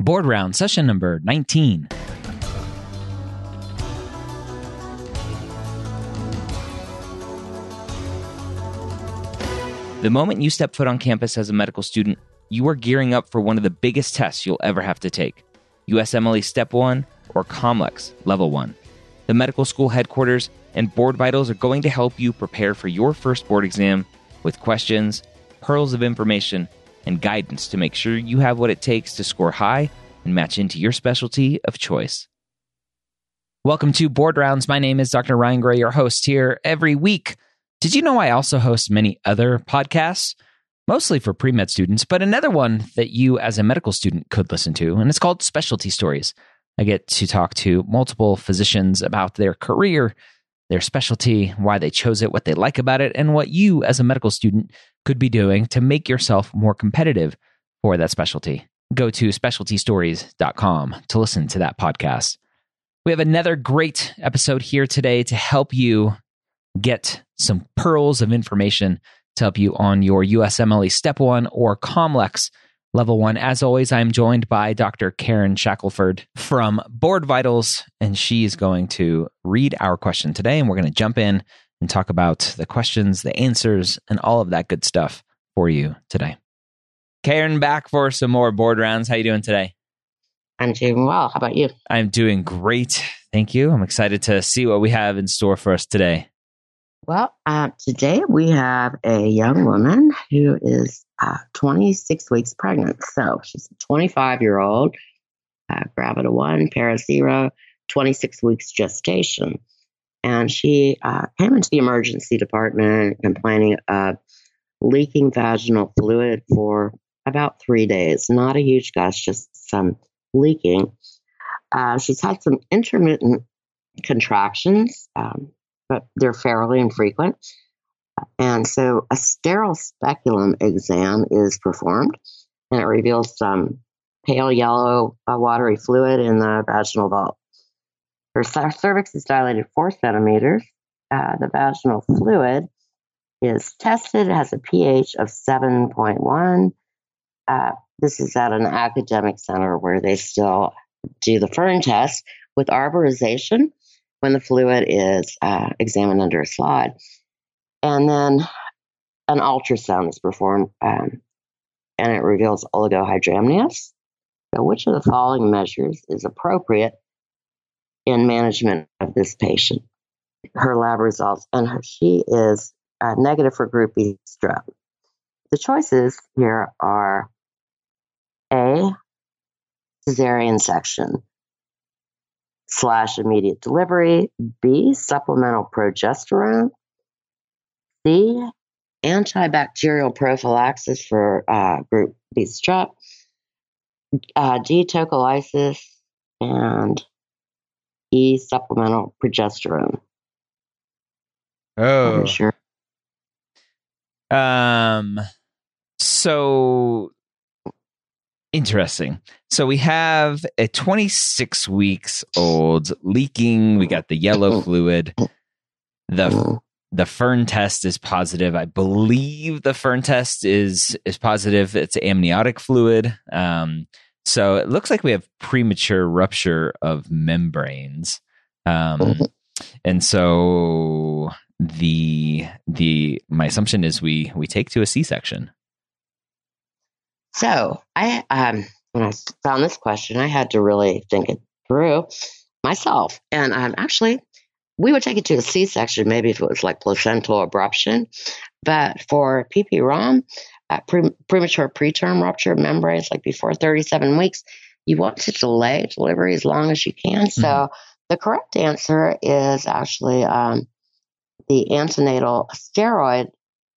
Board round session number 19. The moment you step foot on campus as a medical student, you are gearing up for one of the biggest tests you'll ever have to take USMLE Step 1 or COMLEX Level 1. The medical school headquarters and Board Vitals are going to help you prepare for your first board exam with questions, pearls of information, and guidance to make sure you have what it takes to score high and match into your specialty of choice. Welcome to Board Rounds. My name is Dr. Ryan Gray, your host here every week. Did you know I also host many other podcasts, mostly for pre med students, but another one that you as a medical student could listen to, and it's called Specialty Stories. I get to talk to multiple physicians about their career, their specialty, why they chose it, what they like about it, and what you as a medical student could be doing to make yourself more competitive for that specialty. Go to specialtystories.com to listen to that podcast. We have another great episode here today to help you get some pearls of information to help you on your USMLE Step 1 or COMLEX Level 1. As always, I'm joined by Dr. Karen Shackelford from Board Vitals, and she's going to read our question today, and we're going to jump in and talk about the questions, the answers, and all of that good stuff for you today. Karen, back for some more board rounds. How are you doing today? I'm doing well. How about you? I'm doing great. Thank you. I'm excited to see what we have in store for us today. Well, uh, today we have a young woman who is uh, 26 weeks pregnant. So she's a 25 year old, uh, gravida one, para zero, 26 weeks gestation. And she uh, came into the emergency department complaining of leaking vaginal fluid for about three days. Not a huge gush, just some leaking. Uh, she's had some intermittent contractions. Um, but they're fairly infrequent. And so a sterile speculum exam is performed, and it reveals some pale yellow uh, watery fluid in the vaginal vault. Her cervix is dilated four centimeters. Uh, the vaginal fluid is tested. It has a pH of 7.1. Uh, this is at an academic center where they still do the Fern test with arborization when the fluid is uh, examined under a slide. And then an ultrasound is performed um, and it reveals oligohydramnios. So, which of the following measures is appropriate in management of this patient? Her lab results, and her, she is uh, negative for group B strep. The choices here are A, cesarean section, slash immediate delivery. B, supplemental progesterone. C, antibacterial prophylaxis for uh, group B strep. Uh, D, tocolysis. And E, supplemental progesterone. Oh. Sure. Um, so Interesting. So we have a 26 weeks old leaking. We got the yellow fluid. The the Fern test is positive. I believe the Fern test is is positive. It's amniotic fluid. Um, so it looks like we have premature rupture of membranes. Um, and so the the my assumption is we we take to a C section. So I, um, when I found this question, I had to really think it through myself. And um, actually, we would take it to a C-section, maybe if it was like placental abruption. But for PP-ROM, uh, pre- premature preterm rupture of membranes, like before 37 weeks, you want to delay delivery as long as you can. Mm-hmm. So the correct answer is actually um, the antenatal steroid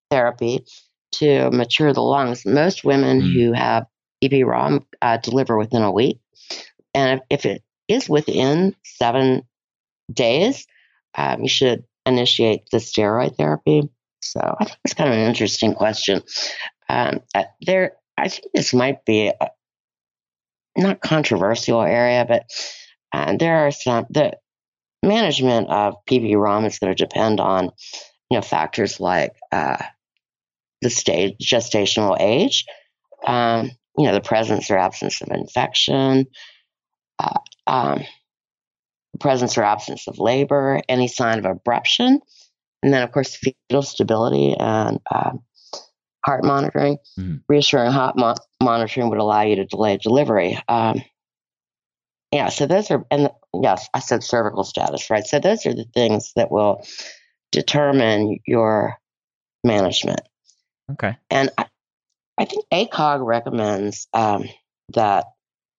therapy to mature the lungs. Most women mm. who have PP-ROM uh, deliver within a week. And if, if, it is within seven days, um, you should initiate the steroid therapy. So I think it's kind of an interesting question. Um, uh, there, I think this might be a, not controversial area, but uh, there are some the management of PP-ROM is going to depend on you know factors like uh, the stage gestational age. Um, you know, the presence or absence of infection, uh, um, presence or absence of labor, any sign of abruption, and then, of course, fetal stability and uh, heart monitoring. Mm-hmm. Reassuring heart mo- monitoring would allow you to delay delivery. Um, yeah, so those are, and yes, I said cervical status, right? So those are the things that will determine your management. Okay. And I, I think ACOG recommends um, that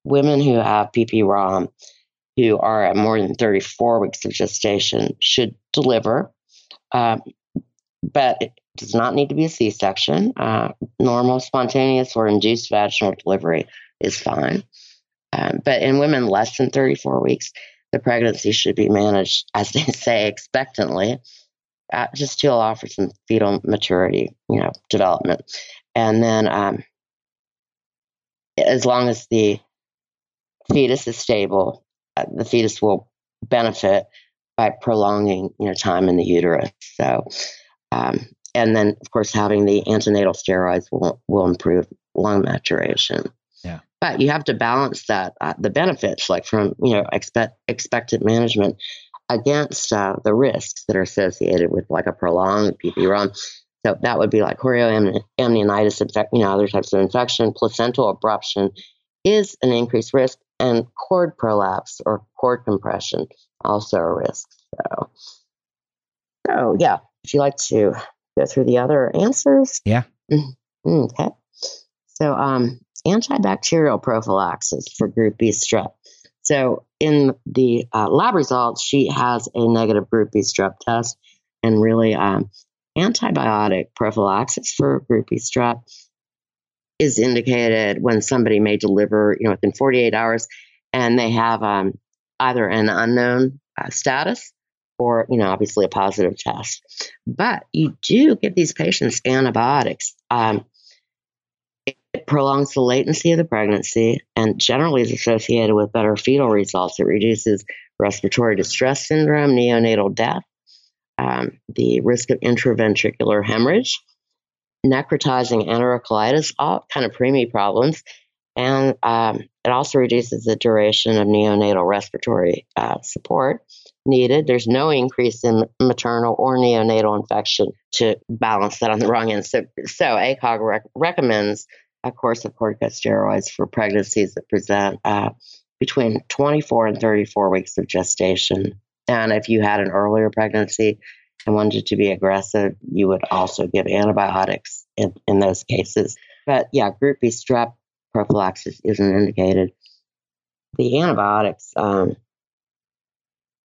women who have PPROM who are at more than 34 weeks of gestation should deliver, um, but it does not need to be a C section. Uh, normal, spontaneous, or induced vaginal delivery is fine. Um, but in women less than 34 weeks, the pregnancy should be managed, as they say, expectantly, uh, just to allow for some fetal maturity, you know, development. And then, um, as long as the fetus is stable, the fetus will benefit by prolonging, you know, time in the uterus. So, um, and then of course having the antenatal steroids will will improve lung maturation. Yeah. But you have to balance that uh, the benefits, like from you know expect expected management, against uh, the risks that are associated with like a prolonged PPROM. So that would be like chorioamnionitis, infect, you know, other types of infection, placental abruption is an increased risk, and cord prolapse or cord compression also a risk. So, so yeah, would you like to go through the other answers? Yeah. Mm-hmm. Okay. So, um, antibacterial prophylaxis for group B strep. So, in the uh, lab results, she has a negative group B strep test, and really, um, antibiotic prophylaxis for group B strep is indicated when somebody may deliver, you know, within 48 hours, and they have um, either an unknown uh, status or, you know, obviously a positive test. But you do give these patients antibiotics. Um, it prolongs the latency of the pregnancy and generally is associated with better fetal results. It reduces respiratory distress syndrome, neonatal death, um, the risk of intraventricular hemorrhage, necrotizing enterocolitis, all kind of preemie problems. And um, it also reduces the duration of neonatal respiratory uh, support needed. There's no increase in maternal or neonatal infection to balance that on the wrong end. So, so ACOG rec- recommends a course of corticosteroids for pregnancies that present uh, between 24 and 34 weeks of gestation. And if you had an earlier pregnancy and wanted to be aggressive, you would also give antibiotics in, in those cases. But yeah, group B strep prophylaxis isn't indicated. The antibiotics, um,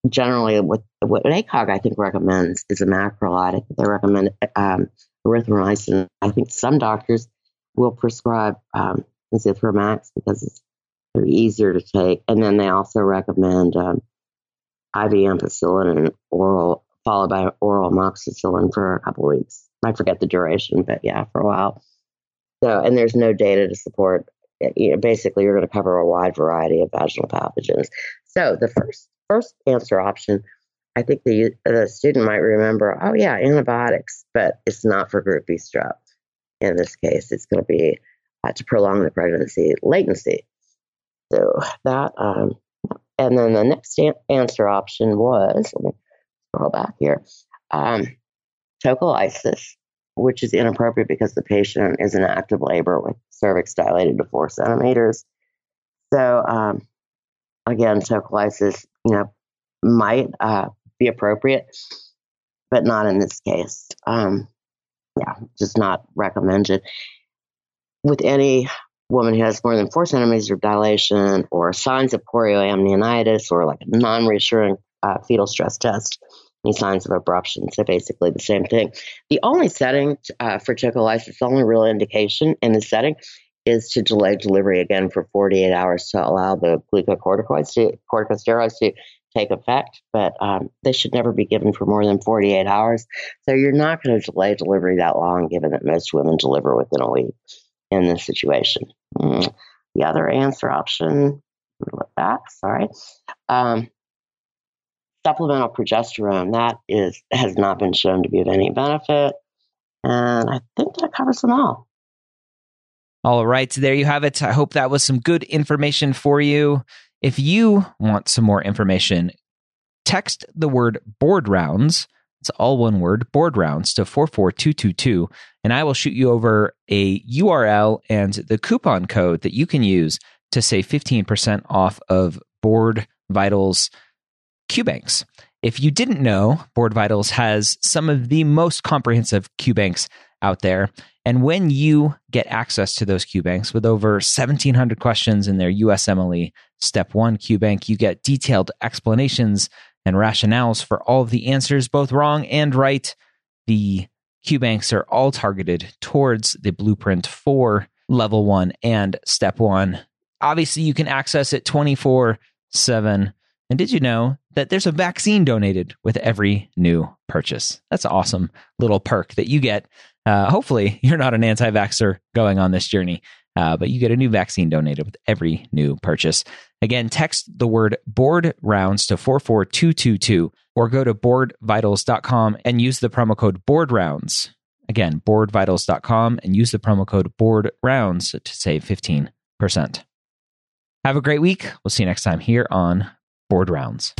generally, what, what ACOG I think recommends is a macrolide. They recommend um, erythromycin. I think some doctors will prescribe um, Zithromax because it's easier to take. And then they also recommend um, IV ampicillin and oral, followed by oral amoxicillin for a couple weeks. I forget the duration, but yeah, for a while. So, and there's no data to support. You know, basically, you're going to cover a wide variety of vaginal pathogens. So, the first first answer option, I think the the student might remember. Oh yeah, antibiotics, but it's not for group B strep. In this case, it's going to be uh, to prolong the pregnancy latency. So that, um, and then the next an- answer option was. Let me scroll back here. Um, tocolysis, which is inappropriate because the patient is in active labor with cervix dilated to four centimeters. So, um, again, tocolysis, you know, might uh, be appropriate, but not in this case. Um, yeah, just not recommended. With any woman who has more than four centimeters of dilation or signs of chorioamnionitis or like a non reassuring uh, fetal stress test, any signs of abruption. So basically the same thing. The only setting uh, for tocolysis, the only real indication in the setting is to delay delivery again for 48 hours to allow the glucocorticoids to corticosteroids to take effect, but um, they should never be given for more than 48 hours. So you're not going to delay delivery that long, given that most women deliver within a week in this situation. Mm. The other answer option, look back, sorry. Um, supplemental progesterone, that is has not been shown to be of any benefit. And I think that covers them all. All right, there you have it. I hope that was some good information for you. If you want some more information, text the word board rounds. It's all one word, board rounds to 44222, and I will shoot you over a URL and the coupon code that you can use to save 15% off of Board Vitals Q banks. If you didn't know, Board Vitals has some of the most comprehensive Q banks out there. And when you get access to those Q banks with over 1,700 questions in their USMLE Step 1 Q bank, you get detailed explanations and rationales for all of the answers, both wrong and right. The Q banks are all targeted towards the blueprint for level one and step one. Obviously, you can access it 24 7 and did you know that there's a vaccine donated with every new purchase? That's an awesome little perk that you get. Uh, hopefully, you're not an anti vaxxer going on this journey, uh, but you get a new vaccine donated with every new purchase. Again, text the word board rounds to 44222 or go to boardvitals.com and use the promo code board rounds. Again, boardvitals.com and use the promo code board rounds to save 15%. Have a great week. We'll see you next time here on board rounds.